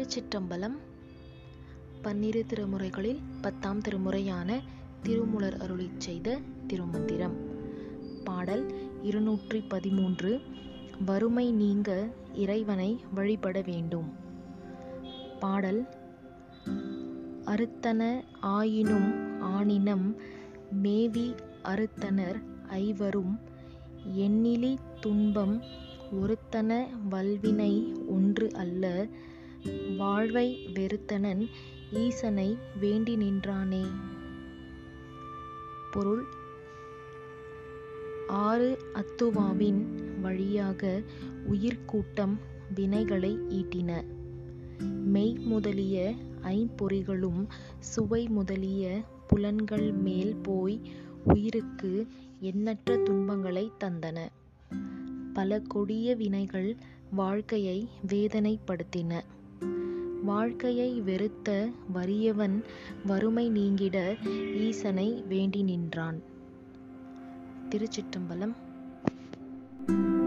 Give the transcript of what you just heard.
திருச்சிற்றம்பலம் பன்னிரு திருமுறைகளில் பத்தாம் திருமுறையான திருமுலர் அருளிச் செய்த திருமந்திரம். பாடல் இருநூற்றி பதிமூன்று. வறுமை நீங்க இறைவனை வழிபட வேண்டும். பாடல் அறுத்தன ஆயினும் ஆனினம் மேவி அறுத்தனர் ஐவரும். எண்ணிலி துன்பம் ஒருத்தன வல்வினை ஒன்று அல்ல. வாழ்வை வெறுத்தனன் ஈசனை வேண்டி நின்றானே. பொருள். ஆறு அத்துவாவின் வழியாக உயிர்க்கூட்டம் வினைகளை ஈட்டின. மெய் முதலிய ஐம்பொறிகளும் சுவை முதலிய புலன்கள் மேல் போய் உயிருக்கு எண்ணற்ற துன்பங்களை தந்தன. பல கொடிய வினைகள் வாழ்க்கையை வேதனைப்படுத்தின. வாழ்க்கையை வெறுத்த வறியவன் வறுமை நீங்கிட ஈசனை வேண்டி நின்றான். திருச்சிற்றம்பலம். thank you